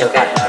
chocar.